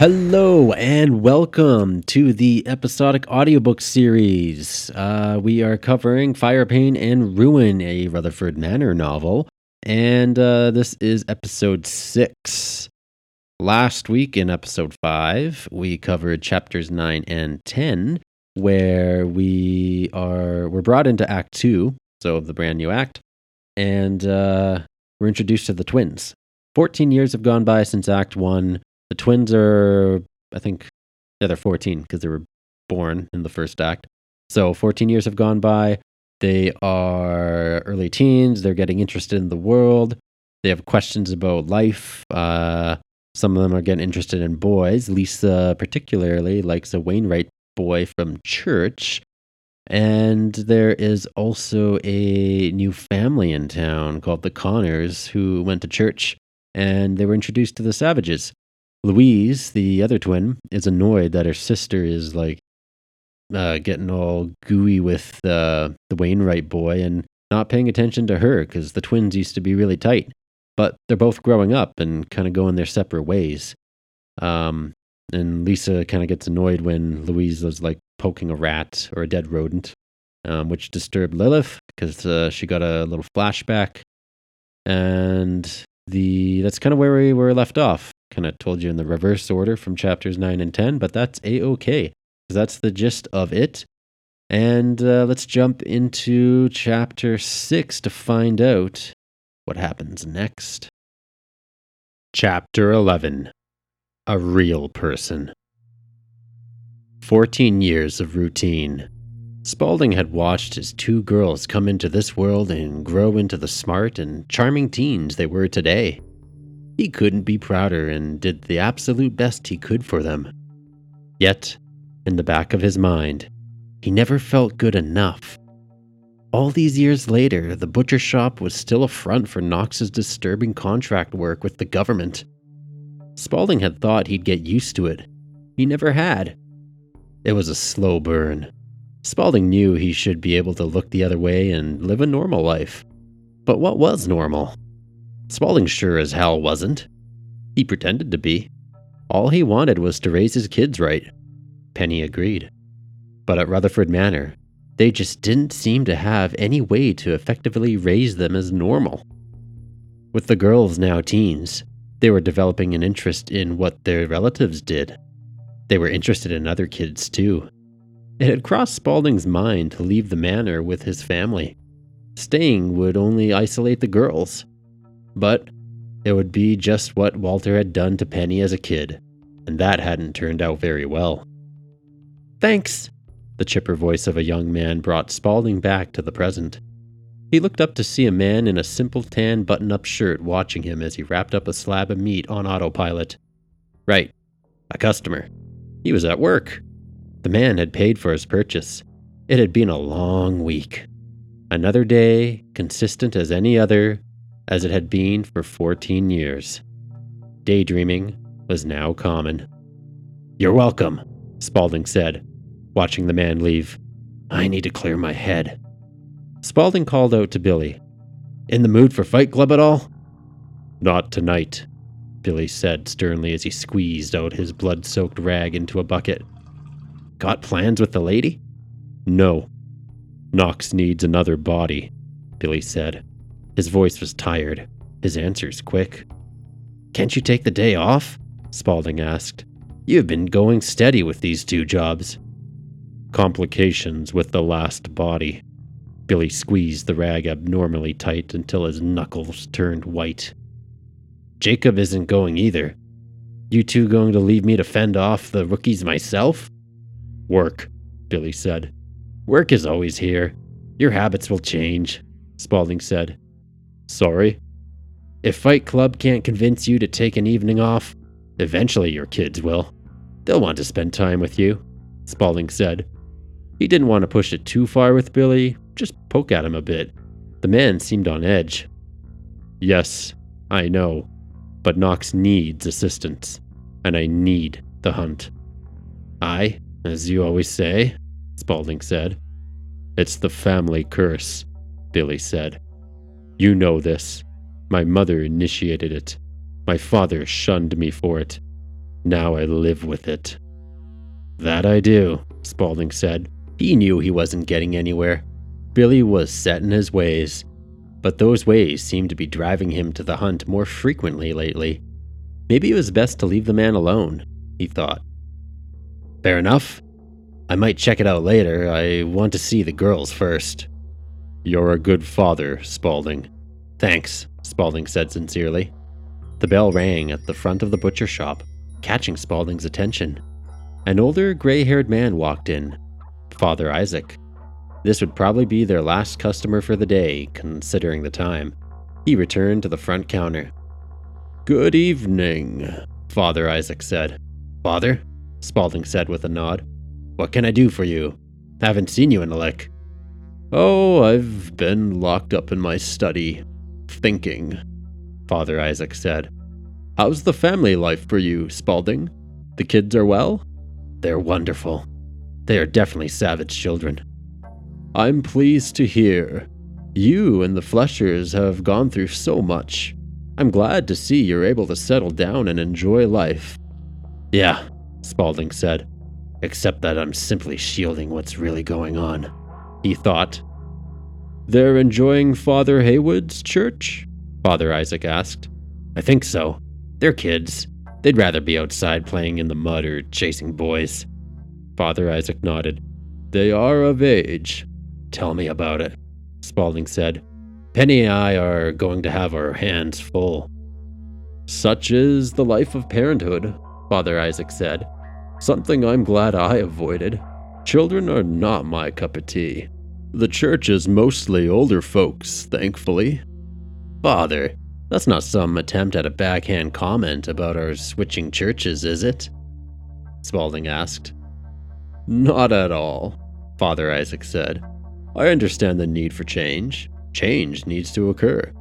Hello and welcome to the episodic audiobook series. Uh, we are covering Fire, Pain, and Ruin, a Rutherford Manor novel, and uh, this is episode six. Last week in episode five, we covered chapters nine and ten, where we are we're brought into Act Two, so of the brand new act, and uh, we're introduced to the twins. Fourteen years have gone by since Act One the twins are, I think, yeah, they're 14 because they were born in the first act. So 14 years have gone by. They are early teens. They're getting interested in the world. They have questions about life. Uh, some of them are getting interested in boys. Lisa, particularly, likes a Wainwright boy from church. And there is also a new family in town called the Connors who went to church and they were introduced to the Savages. Louise, the other twin, is annoyed that her sister is like uh, getting all gooey with uh, the Wainwright boy and not paying attention to her because the twins used to be really tight. But they're both growing up and kind of going their separate ways. Um, and Lisa kind of gets annoyed when Louise was like poking a rat or a dead rodent, um, which disturbed Lilith because uh, she got a little flashback. And the that's kind of where we were left off kind of told you in the reverse order from chapters 9 and 10, but that's a okay. Because that's the gist of it. And uh, let's jump into chapter 6 to find out what happens next. Chapter 11 A Real Person. 14 years of routine. Spaulding had watched his two girls come into this world and grow into the smart and charming teens they were today. He couldn't be prouder and did the absolute best he could for them. Yet, in the back of his mind, he never felt good enough. All these years later, the butcher shop was still a front for Knox's disturbing contract work with the government. Spaulding had thought he'd get used to it. He never had. It was a slow burn. Spaulding knew he should be able to look the other way and live a normal life. But what was normal? Spaulding sure as hell wasn't. He pretended to be. All he wanted was to raise his kids right. Penny agreed. But at Rutherford Manor, they just didn't seem to have any way to effectively raise them as normal. With the girls now teens, they were developing an interest in what their relatives did. They were interested in other kids too. It had crossed Spaulding's mind to leave the manor with his family. Staying would only isolate the girls. But it would be just what Walter had done to Penny as a kid, and that hadn't turned out very well. Thanks, the chipper voice of a young man brought Spaulding back to the present. He looked up to see a man in a simple tan button up shirt watching him as he wrapped up a slab of meat on autopilot. Right, a customer. He was at work. The man had paid for his purchase. It had been a long week. Another day, consistent as any other, as it had been for 14 years. Daydreaming was now common. You're welcome, Spaulding said, watching the man leave. I need to clear my head. Spaulding called out to Billy. In the mood for Fight Club at all? Not tonight, Billy said sternly as he squeezed out his blood soaked rag into a bucket. Got plans with the lady? No. Knox needs another body, Billy said. His voice was tired, his answers quick. Can't you take the day off? Spaulding asked. You've been going steady with these two jobs. Complications with the last body. Billy squeezed the rag abnormally tight until his knuckles turned white. Jacob isn't going either. You two going to leave me to fend off the rookies myself? Work, Billy said. Work is always here. Your habits will change, Spaulding said. Sorry. If Fight Club can't convince you to take an evening off, eventually your kids will. They'll want to spend time with you, Spaulding said. He didn't want to push it too far with Billy, just poke at him a bit. The man seemed on edge. Yes, I know, but Knox needs assistance, and I need the hunt. I, as you always say, Spaulding said. It's the family curse, Billy said. You know this. My mother initiated it. My father shunned me for it. Now I live with it. That I do, Spaulding said. He knew he wasn't getting anywhere. Billy was set in his ways, but those ways seemed to be driving him to the hunt more frequently lately. Maybe it was best to leave the man alone, he thought. Fair enough. I might check it out later. I want to see the girls first. You're a good father, Spaulding. Thanks, Spaulding said sincerely. The bell rang at the front of the butcher shop, catching Spaulding's attention. An older, gray haired man walked in, Father Isaac. This would probably be their last customer for the day, considering the time. He returned to the front counter. Good evening, Father Isaac said. Father? Spaulding said with a nod. What can I do for you? Haven't seen you in a lick. Oh, I've been locked up in my study, thinking, Father Isaac said. How's the family life for you, Spaulding? The kids are well? They're wonderful. They are definitely savage children. I'm pleased to hear. You and the Fleshers have gone through so much. I'm glad to see you're able to settle down and enjoy life. Yeah, Spaulding said, except that I'm simply shielding what's really going on. He thought. They're enjoying Father Haywood's church? Father Isaac asked. I think so. They're kids. They'd rather be outside playing in the mud or chasing boys. Father Isaac nodded. They are of age. Tell me about it, Spaulding said. Penny and I are going to have our hands full. Such is the life of parenthood, Father Isaac said. Something I'm glad I avoided. Children are not my cup of tea. The church is mostly older folks, thankfully. Father, that's not some attempt at a backhand comment about our switching churches, is it? Spaulding asked. Not at all, Father Isaac said. I understand the need for change. Change needs to occur.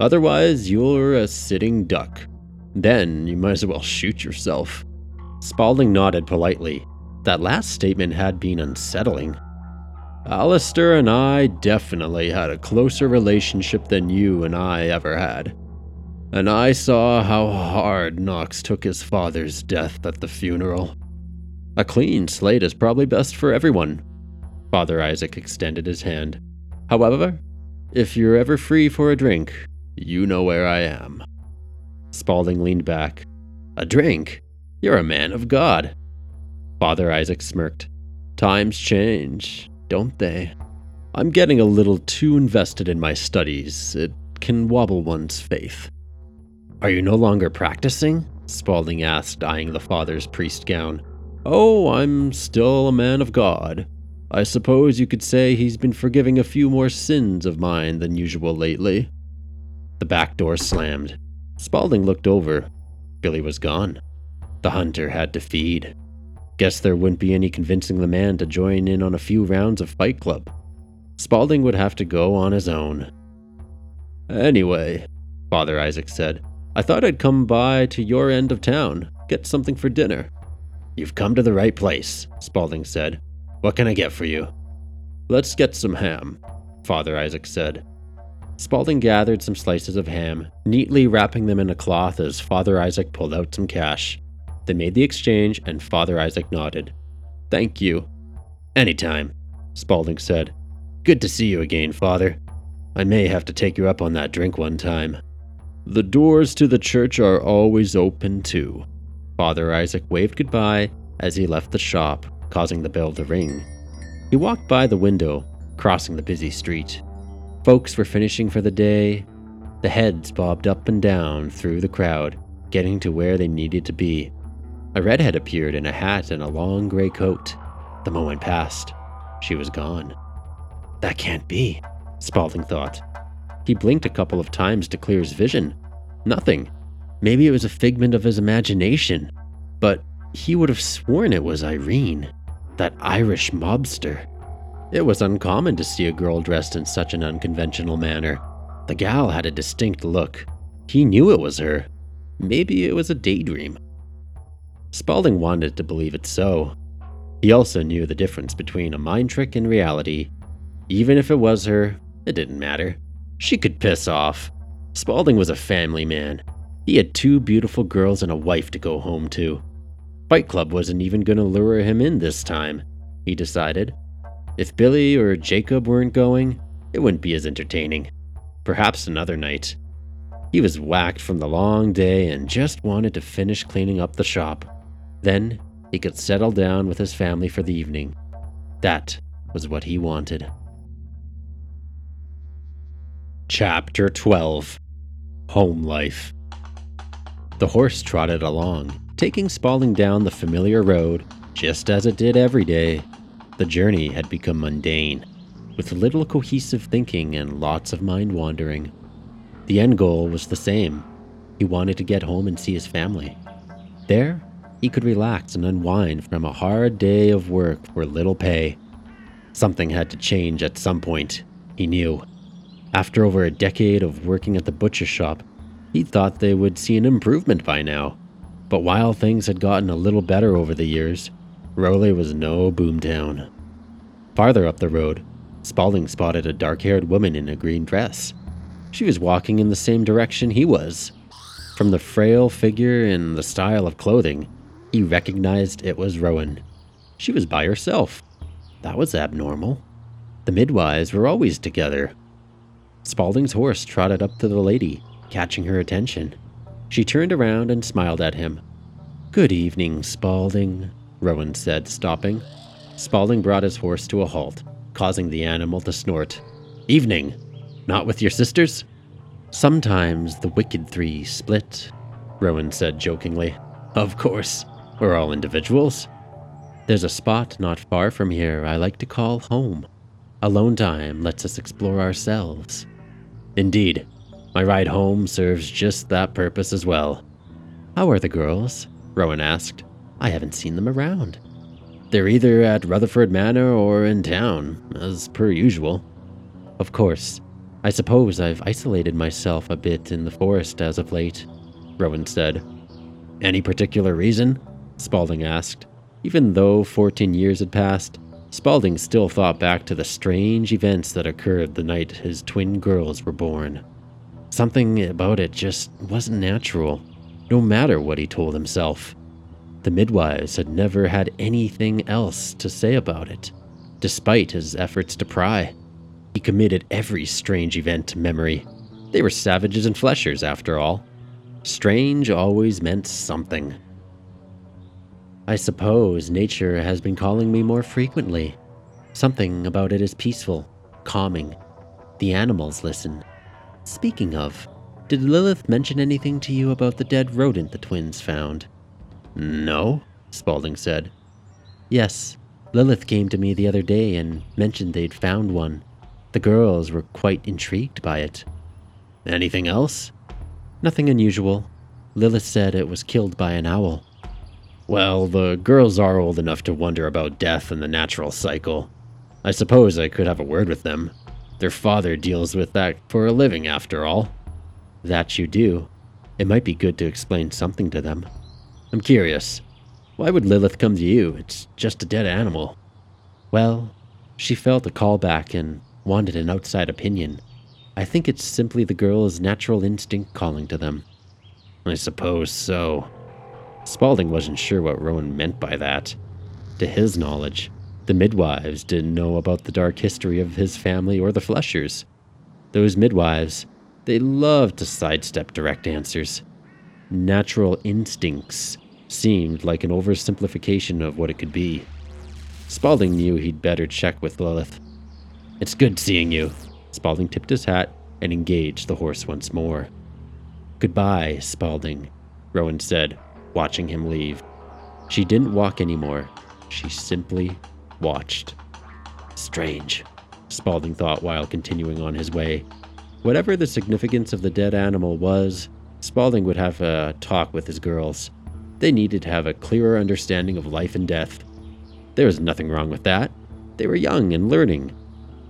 Otherwise, you're a sitting duck. Then you might as well shoot yourself. Spaulding nodded politely. That last statement had been unsettling. Alistair and I definitely had a closer relationship than you and I ever had. And I saw how hard Knox took his father's death at the funeral. A clean slate is probably best for everyone. Father Isaac extended his hand. However, if you're ever free for a drink, you know where I am. Spaulding leaned back. A drink? You're a man of God. Father Isaac smirked. Times change, don't they? I'm getting a little too invested in my studies. It can wobble one's faith. Are you no longer practicing? Spaulding asked, eyeing the father's priest gown. Oh, I'm still a man of God. I suppose you could say he's been forgiving a few more sins of mine than usual lately. The back door slammed. Spaulding looked over. Billy was gone. The hunter had to feed. Guess there wouldn't be any convincing the man to join in on a few rounds of Fight Club. Spaulding would have to go on his own. Anyway, Father Isaac said, I thought I'd come by to your end of town, get something for dinner. You've come to the right place, Spaulding said. What can I get for you? Let's get some ham, Father Isaac said. Spaulding gathered some slices of ham, neatly wrapping them in a cloth as Father Isaac pulled out some cash. They made the exchange, and Father Isaac nodded. Thank you. Anytime, Spaulding said. Good to see you again, Father. I may have to take you up on that drink one time. The doors to the church are always open, too, Father Isaac waved goodbye as he left the shop, causing the bell to ring. He walked by the window, crossing the busy street. Folks were finishing for the day. The heads bobbed up and down through the crowd, getting to where they needed to be. A redhead appeared in a hat and a long gray coat. The moment passed. She was gone. That can't be, Spaulding thought. He blinked a couple of times to clear his vision. Nothing. Maybe it was a figment of his imagination, but he would have sworn it was Irene, that Irish mobster. It was uncommon to see a girl dressed in such an unconventional manner. The gal had a distinct look. He knew it was her. Maybe it was a daydream. Spaulding wanted to believe it so. He also knew the difference between a mind trick and reality. Even if it was her, it didn't matter. She could piss off. Spaulding was a family man. He had two beautiful girls and a wife to go home to. Fight Club wasn't even going to lure him in this time, he decided. If Billy or Jacob weren't going, it wouldn't be as entertaining. Perhaps another night. He was whacked from the long day and just wanted to finish cleaning up the shop. Then he could settle down with his family for the evening. That was what he wanted. Chapter 12 Home Life The horse trotted along, taking Spaulding down the familiar road, just as it did every day. The journey had become mundane, with little cohesive thinking and lots of mind wandering. The end goal was the same he wanted to get home and see his family. There, he could relax and unwind from a hard day of work for little pay. Something had to change at some point, he knew. After over a decade of working at the butcher shop, he thought they would see an improvement by now. But while things had gotten a little better over the years, Rowley was no boomtown. Farther up the road, Spaulding spotted a dark haired woman in a green dress. She was walking in the same direction he was. From the frail figure and the style of clothing, he recognized it was Rowan. She was by herself. That was abnormal. The midwives were always together. Spaulding's horse trotted up to the lady, catching her attention. She turned around and smiled at him. Good evening, Spaulding, Rowan said, stopping. Spaulding brought his horse to a halt, causing the animal to snort. Evening! Not with your sisters? Sometimes the wicked three split, Rowan said jokingly. Of course, we're all individuals. There's a spot not far from here I like to call home. Alone time lets us explore ourselves. Indeed, my ride home serves just that purpose as well. How are the girls? Rowan asked. I haven't seen them around. They're either at Rutherford Manor or in town, as per usual. Of course, I suppose I've isolated myself a bit in the forest as of late, Rowan said. Any particular reason? Spaulding asked. Even though 14 years had passed, Spaulding still thought back to the strange events that occurred the night his twin girls were born. Something about it just wasn't natural, no matter what he told himself. The midwives had never had anything else to say about it, despite his efforts to pry. He committed every strange event to memory. They were savages and fleshers, after all. Strange always meant something. I suppose nature has been calling me more frequently. Something about it is peaceful, calming. The animals listen. Speaking of, did Lilith mention anything to you about the dead rodent the twins found? No, Spaulding said. Yes, Lilith came to me the other day and mentioned they'd found one. The girls were quite intrigued by it. Anything else? Nothing unusual. Lilith said it was killed by an owl. Well, the girls are old enough to wonder about death and the natural cycle. I suppose I could have a word with them. Their father deals with that for a living, after all. That you do. It might be good to explain something to them. I'm curious. Why would Lilith come to you? It's just a dead animal. Well, she felt a call back and wanted an outside opinion. I think it's simply the girl's natural instinct calling to them. I suppose so. Spaulding wasn't sure what Rowan meant by that. To his knowledge, the midwives didn't know about the dark history of his family or the Fleshers. Those midwives, they loved to sidestep direct answers. Natural instincts seemed like an oversimplification of what it could be. Spaulding knew he'd better check with Lilith. It's good seeing you. Spaulding tipped his hat and engaged the horse once more. Goodbye, Spaulding, Rowan said, watching him leave. She didn't walk anymore. She simply watched. Strange, Spaulding thought while continuing on his way. Whatever the significance of the dead animal was, Spaulding would have a talk with his girls. They needed to have a clearer understanding of life and death. There was nothing wrong with that. They were young and learning.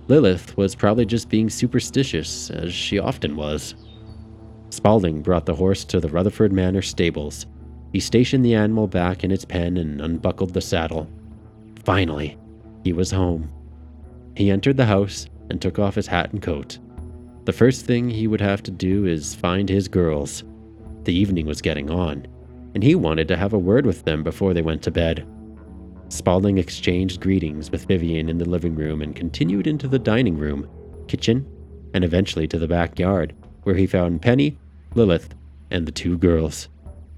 Lilith was probably just being superstitious, as she often was. Spaulding brought the horse to the Rutherford Manor stables. He stationed the animal back in its pen and unbuckled the saddle. Finally, he was home. He entered the house and took off his hat and coat. The first thing he would have to do is find his girls. The evening was getting on. and he wanted to have a word with them before they went to bed. Spaulding exchanged greetings with Vivian in the living room and continued into the dining room, kitchen, and eventually to the backyard, where he found Penny, Lilith, and the two girls.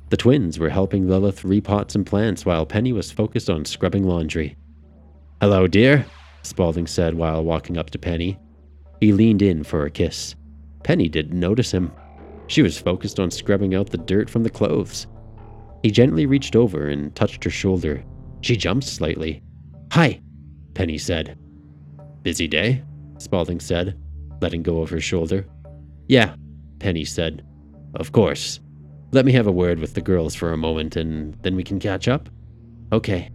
The twins were helping Lilith repot some plants while Penny was focused on scrubbing laundry. Hello, dear, Spaulding said while walking up to Penny. He leaned in for a kiss. Penny didn't notice him. She was focused on scrubbing out the dirt from the clothes. He gently reached over and touched her shoulder. She jumped slightly. Hi, Penny said. Busy day? Spaulding said, letting go of her shoulder. Yeah, Penny said. Of course. Let me have a word with the girls for a moment and then we can catch up? Okay,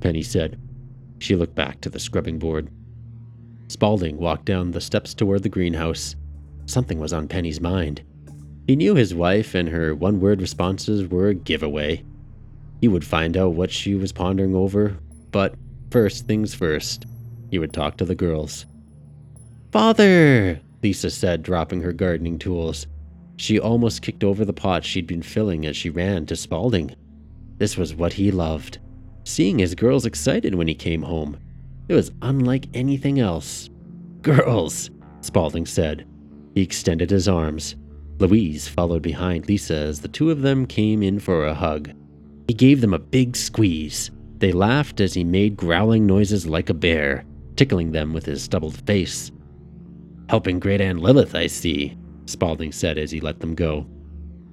Penny said. She looked back to the scrubbing board. Spaulding walked down the steps toward the greenhouse. Something was on Penny's mind. He knew his wife and her one word responses were a giveaway. He would find out what she was pondering over, but first things first, he would talk to the girls. Father, Lisa said, dropping her gardening tools. She almost kicked over the pot she'd been filling as she ran to Spaulding. This was what he loved seeing his girls excited when he came home. It was unlike anything else. Girls, Spaulding said. He extended his arms. Louise followed behind Lisa as the two of them came in for a hug. He gave them a big squeeze. They laughed as he made growling noises like a bear, tickling them with his stubbled face. Helping Great Aunt Lilith, I see, Spaulding said as he let them go.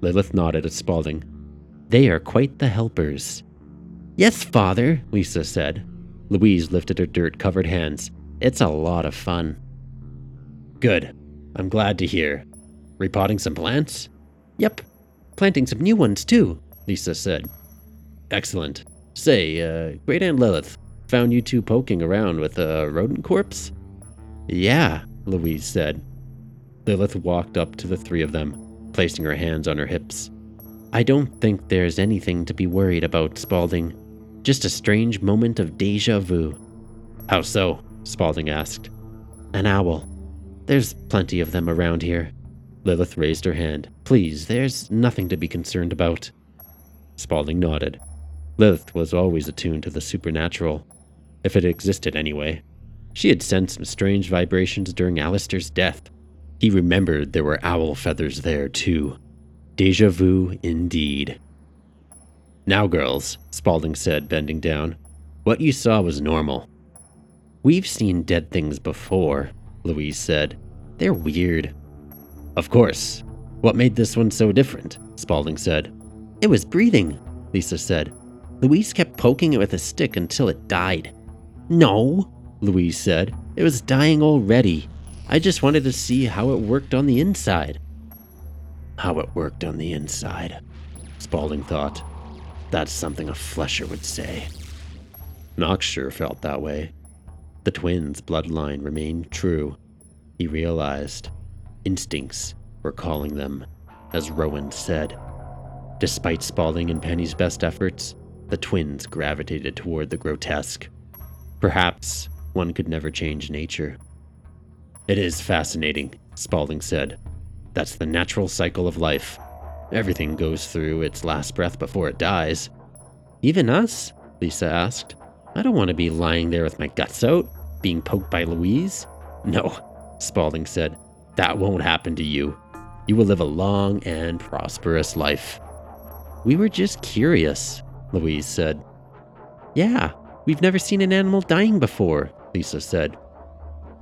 Lilith nodded at Spaulding. They are quite the helpers. Yes, father, Lisa said. Louise lifted her dirt covered hands. It's a lot of fun. Good. I'm glad to hear. Repotting some plants? Yep. Planting some new ones too, Lisa said. Excellent. Say, uh, Great Aunt Lilith, found you two poking around with a rodent corpse? Yeah, Louise said. Lilith walked up to the three of them, placing her hands on her hips. I don't think there's anything to be worried about, Spaulding. Just a strange moment of deja vu. How so? Spaulding asked. An owl. There's plenty of them around here. Lilith raised her hand. Please, there's nothing to be concerned about. Spaulding nodded. Lilith was always attuned to the supernatural, if it existed anyway. She had sensed some strange vibrations during Alistair's death. He remembered there were owl feathers there, too. Deja vu indeed. Now, girls, Spaulding said, bending down, what you saw was normal. We've seen dead things before, Louise said. They're weird. Of course. What made this one so different? Spaulding said. It was breathing, Lisa said. Louise kept poking it with a stick until it died. No, Louise said. It was dying already. I just wanted to see how it worked on the inside. How it worked on the inside, Spaulding thought. That's something a flesher would say. Knox sure felt that way. The twins' bloodline remained true. He realized instincts were calling them, as Rowan said. Despite Spaulding and Penny's best efforts, the twins gravitated toward the grotesque. Perhaps one could never change nature. It is fascinating, Spaulding said. That's the natural cycle of life. Everything goes through its last breath before it dies. Even us? Lisa asked. I don't want to be lying there with my guts out, being poked by Louise. No, Spaulding said. That won't happen to you. You will live a long and prosperous life. We were just curious, Louise said. Yeah, we've never seen an animal dying before, Lisa said.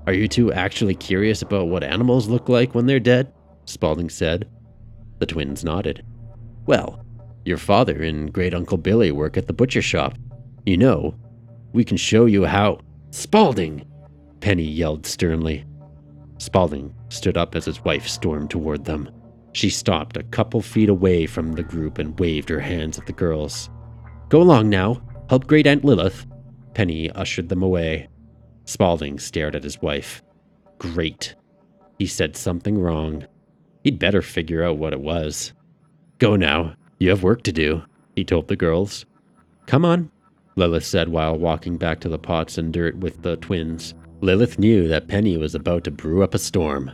Are you two actually curious about what animals look like when they're dead? Spaulding said. The twins nodded. Well, your father and great Uncle Billy work at the butcher shop. You know, we can show you how. Spaulding! Penny yelled sternly. Spaulding stood up as his wife stormed toward them. She stopped a couple feet away from the group and waved her hands at the girls. Go along now. Help Great Aunt Lilith. Penny ushered them away. Spaulding stared at his wife. Great. He said something wrong. He'd better figure out what it was. Go now. You have work to do, he told the girls. Come on, Lilith said while walking back to the pots and dirt with the twins. Lilith knew that Penny was about to brew up a storm.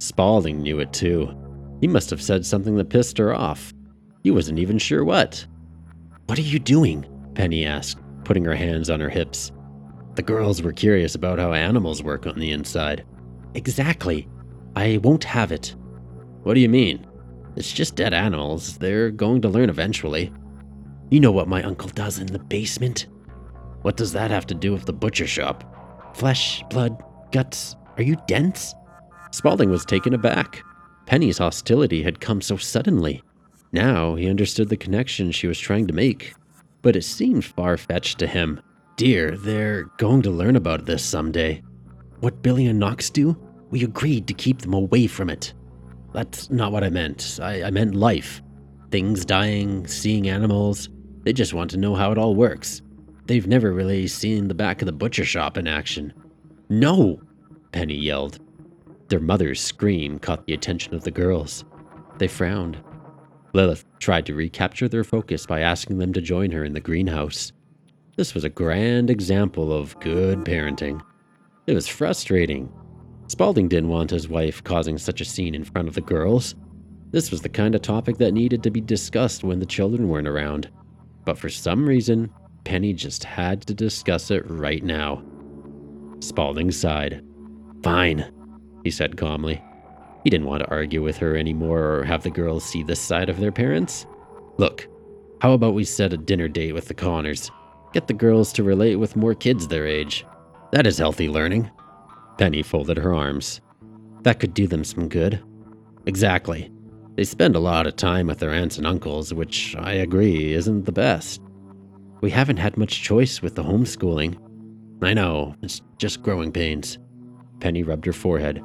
Spaulding knew it too. He must have said something that pissed her off. He wasn't even sure what. What are you doing? Penny asked, putting her hands on her hips. The girls were curious about how animals work on the inside. Exactly. I won't have it. What do you mean? It's just dead animals. They're going to learn eventually. You know what my uncle does in the basement? What does that have to do with the butcher shop? Flesh, blood, guts. Are you dense? Spaulding was taken aback. Penny's hostility had come so suddenly. Now he understood the connection she was trying to make, but it seemed far fetched to him. Dear, they're going to learn about this someday. What Billy and Knox do? We agreed to keep them away from it. That's not what I meant. I, I meant life. Things dying, seeing animals. They just want to know how it all works. They've never really seen the back of the butcher shop in action. No! Penny yelled. Their mother's scream caught the attention of the girls. They frowned. Lilith tried to recapture their focus by asking them to join her in the greenhouse. This was a grand example of good parenting. It was frustrating. Spaulding didn't want his wife causing such a scene in front of the girls. This was the kind of topic that needed to be discussed when the children weren't around. But for some reason, Penny just had to discuss it right now. Spaulding sighed. Fine, he said calmly. He didn't want to argue with her anymore or have the girls see this side of their parents. Look, how about we set a dinner date with the Connors? Get the girls to relate with more kids their age. That is healthy learning. Penny folded her arms. That could do them some good. Exactly. They spend a lot of time with their aunts and uncles, which I agree isn't the best. We haven't had much choice with the homeschooling. I know, it's just growing pains. Penny rubbed her forehead.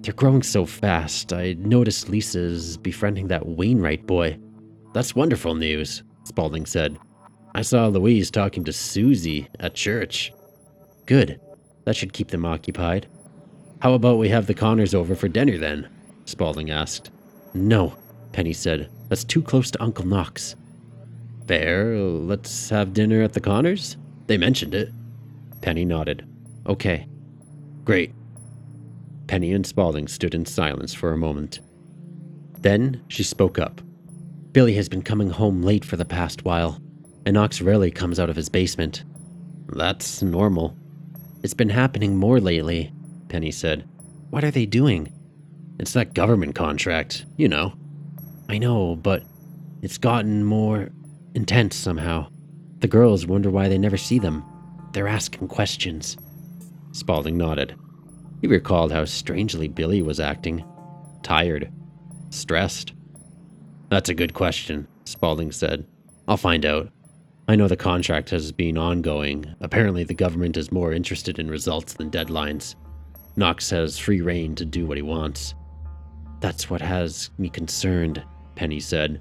They're growing so fast. I noticed Lisa's befriending that Wainwright boy. That's wonderful news, Spaulding said. I saw Louise talking to Susie at church. Good. That should keep them occupied. How about we have the Connors over for dinner then? Spaulding asked. No, Penny said. That's too close to Uncle Knox. Fair. Let's have dinner at the Connors? They mentioned it. Penny nodded. Okay. Great. Penny and Spaulding stood in silence for a moment. Then she spoke up. Billy has been coming home late for the past while, Knox rarely comes out of his basement. That's normal. It's been happening more lately, Penny said. What are they doing? It's that government contract, you know. I know, but it's gotten more intense somehow. The girls wonder why they never see them. They're asking questions. Spaulding nodded. He recalled how strangely Billy was acting. Tired. Stressed. That's a good question, Spaulding said. I'll find out. I know the contract has been ongoing. Apparently, the government is more interested in results than deadlines. Knox has free reign to do what he wants. That's what has me concerned, Penny said.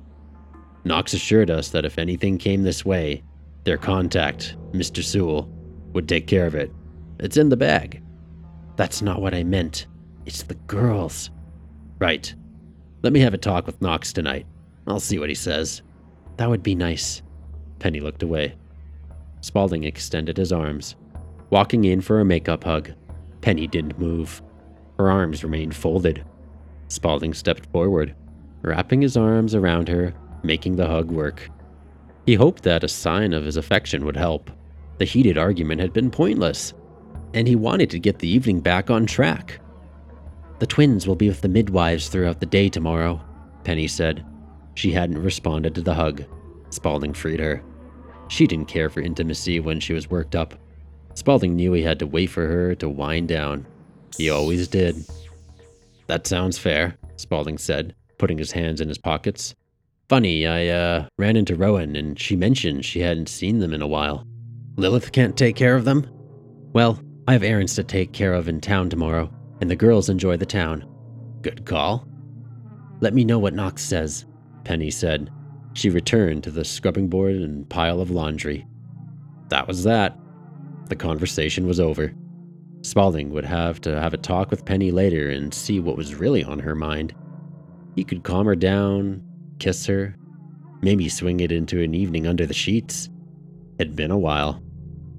Knox assured us that if anything came this way, their contact, Mr. Sewell, would take care of it. It's in the bag. That's not what I meant. It's the girls. Right. Let me have a talk with Knox tonight. I'll see what he says. That would be nice. Penny looked away. Spaulding extended his arms, walking in for a makeup hug. Penny didn't move. Her arms remained folded. Spaulding stepped forward, wrapping his arms around her, making the hug work. He hoped that a sign of his affection would help. The heated argument had been pointless, and he wanted to get the evening back on track. The twins will be with the midwives throughout the day tomorrow, Penny said. She hadn't responded to the hug. Spaulding freed her. She didn't care for intimacy when she was worked up. Spaulding knew he had to wait for her to wind down. He always did. That sounds fair, Spaulding said, putting his hands in his pockets. Funny, I uh, ran into Rowan and she mentioned she hadn't seen them in a while. Lilith can't take care of them? Well, I have errands to take care of in town tomorrow, and the girls enjoy the town. Good call. Let me know what Knox says, Penny said, she returned to the scrubbing board and pile of laundry. That was that. The conversation was over. Spaulding would have to have a talk with Penny later and see what was really on her mind. He could calm her down, kiss her, maybe swing it into an evening under the sheets. It'd been a while.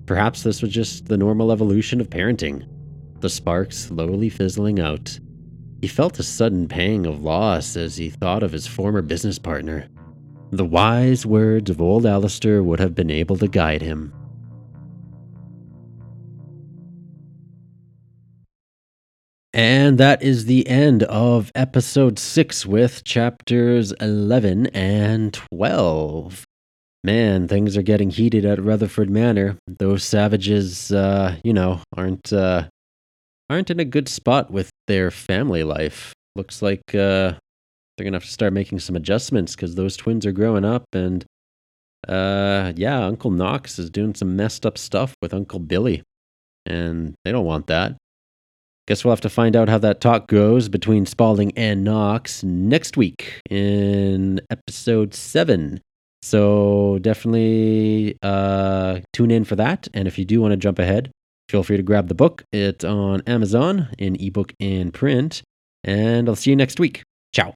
Perhaps this was just the normal evolution of parenting, the spark slowly fizzling out. He felt a sudden pang of loss as he thought of his former business partner. The wise words of old Alistair would have been able to guide him. And that is the end of episode 6 with chapters 11 and 12. Man, things are getting heated at Rutherford Manor. Those savages, uh, you know, aren't uh, aren't in a good spot with their family life. Looks like uh, they're gonna have to start making some adjustments because those twins are growing up, and uh, yeah, Uncle Knox is doing some messed up stuff with Uncle Billy, and they don't want that. Guess we'll have to find out how that talk goes between Spaulding and Knox next week in episode seven. So definitely uh, tune in for that. And if you do want to jump ahead, feel free to grab the book. It's on Amazon in ebook and print. And I'll see you next week. Tchau.